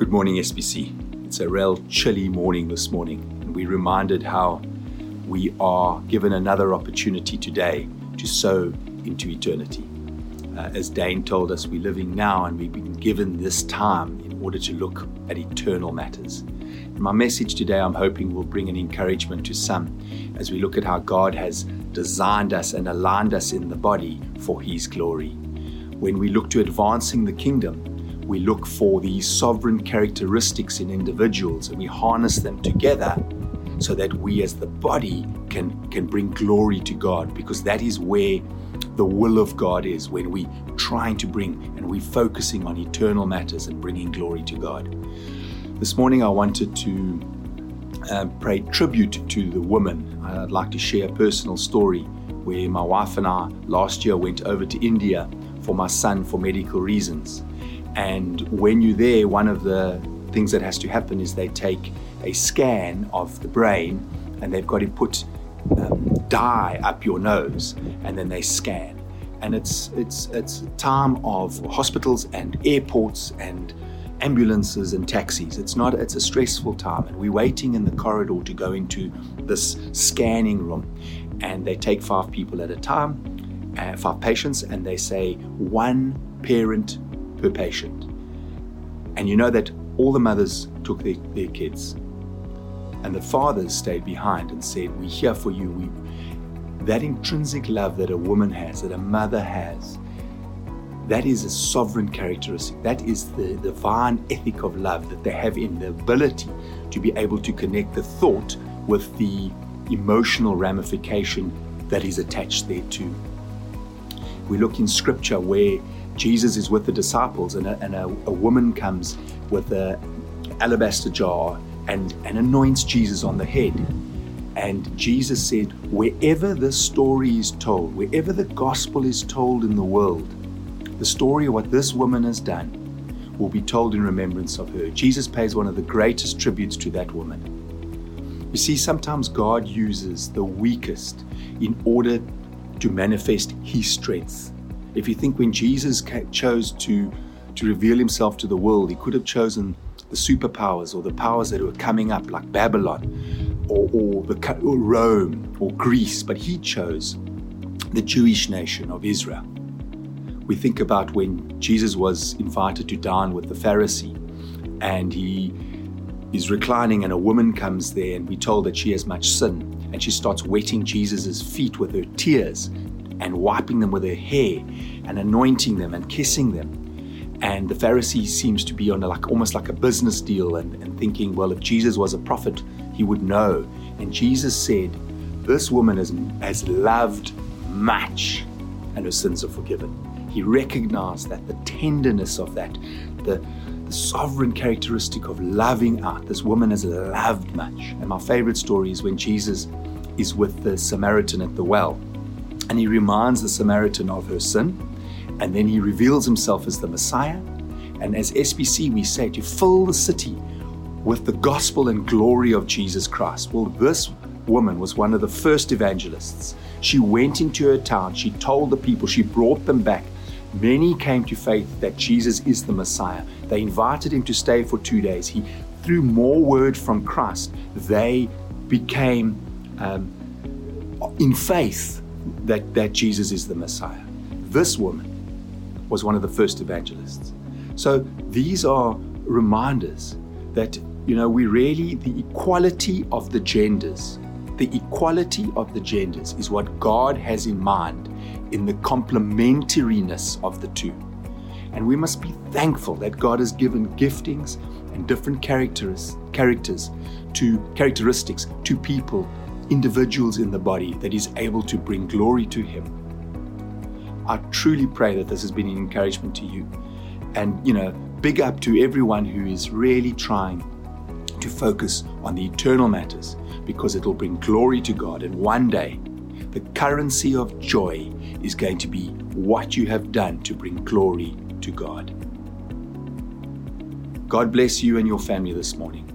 Good morning, SBC. It's a real chilly morning this morning, and we're reminded how we are given another opportunity today to sow into eternity. Uh, as Dane told us, we're living now and we've been given this time in order to look at eternal matters. my message today, I'm hoping, will bring an encouragement to some as we look at how God has designed us and aligned us in the body for His glory. When we look to advancing the kingdom, we look for these sovereign characteristics in individuals and we harness them together so that we as the body can, can bring glory to God because that is where the will of God is when we trying to bring and we focusing on eternal matters and bringing glory to God. This morning I wanted to uh, pay tribute to the woman. I'd like to share a personal story where my wife and I last year went over to India for my son for medical reasons. And when you're there, one of the things that has to happen is they take a scan of the brain and they've got to put um, dye up your nose and then they scan. And it's, it's, it's a time of hospitals and airports and ambulances and taxis. It's not, it's a stressful time. And we're waiting in the corridor to go into this scanning room. And they take five people at a time, uh, five patients, and they say one parent per patient. And you know that all the mothers took their, their kids, and the fathers stayed behind and said, We're here for you. We, that intrinsic love that a woman has, that a mother has, that is a sovereign characteristic. That is the divine ethic of love that they have in the ability to be able to connect the thought with the emotional ramification that is attached thereto. We look in scripture where Jesus is with the disciples, and a, and a, a woman comes with an alabaster jar and, and anoints Jesus on the head. And Jesus said, Wherever this story is told, wherever the gospel is told in the world, the story of what this woman has done will be told in remembrance of her. Jesus pays one of the greatest tributes to that woman. You see, sometimes God uses the weakest in order to manifest his strength. If you think when Jesus chose to, to reveal himself to the world, he could have chosen the superpowers or the powers that were coming up, like Babylon or, or, the, or Rome or Greece, but he chose the Jewish nation of Israel. We think about when Jesus was invited to dine with the Pharisee and he is reclining, and a woman comes there, and we're told that she has much sin, and she starts wetting Jesus' feet with her tears and wiping them with her hair and anointing them and kissing them. And the Pharisee seems to be on a, like almost like a business deal and, and thinking, well, if Jesus was a prophet, he would know. And Jesus said, This woman has, has loved much, and her sins are forgiven. He recognized that the tenderness of that, the, the sovereign characteristic of loving out. This woman has loved much. And my favorite story is when Jesus is with the Samaritan at the well and he reminds the Samaritan of her sin, and then he reveals himself as the Messiah. And as SBC, we say to fill the city with the gospel and glory of Jesus Christ. Well, this woman was one of the first evangelists. She went into her town, she told the people, she brought them back. Many came to faith that Jesus is the Messiah. They invited him to stay for two days. He, through more word from Christ, they became um, in faith that, that Jesus is the Messiah. This woman was one of the first evangelists. So these are reminders that, you know, we really, the equality of the genders, the equality of the genders is what God has in mind in the complementariness of the two. And we must be thankful that God has given giftings and different characters, characters to characteristics to people individuals in the body that is able to bring glory to Him. I truly pray that this has been an encouragement to you. And, you know, big up to everyone who is really trying to focus on the eternal matters because it will bring glory to God. And one day, the currency of joy is going to be what you have done to bring glory to God. God bless you and your family this morning.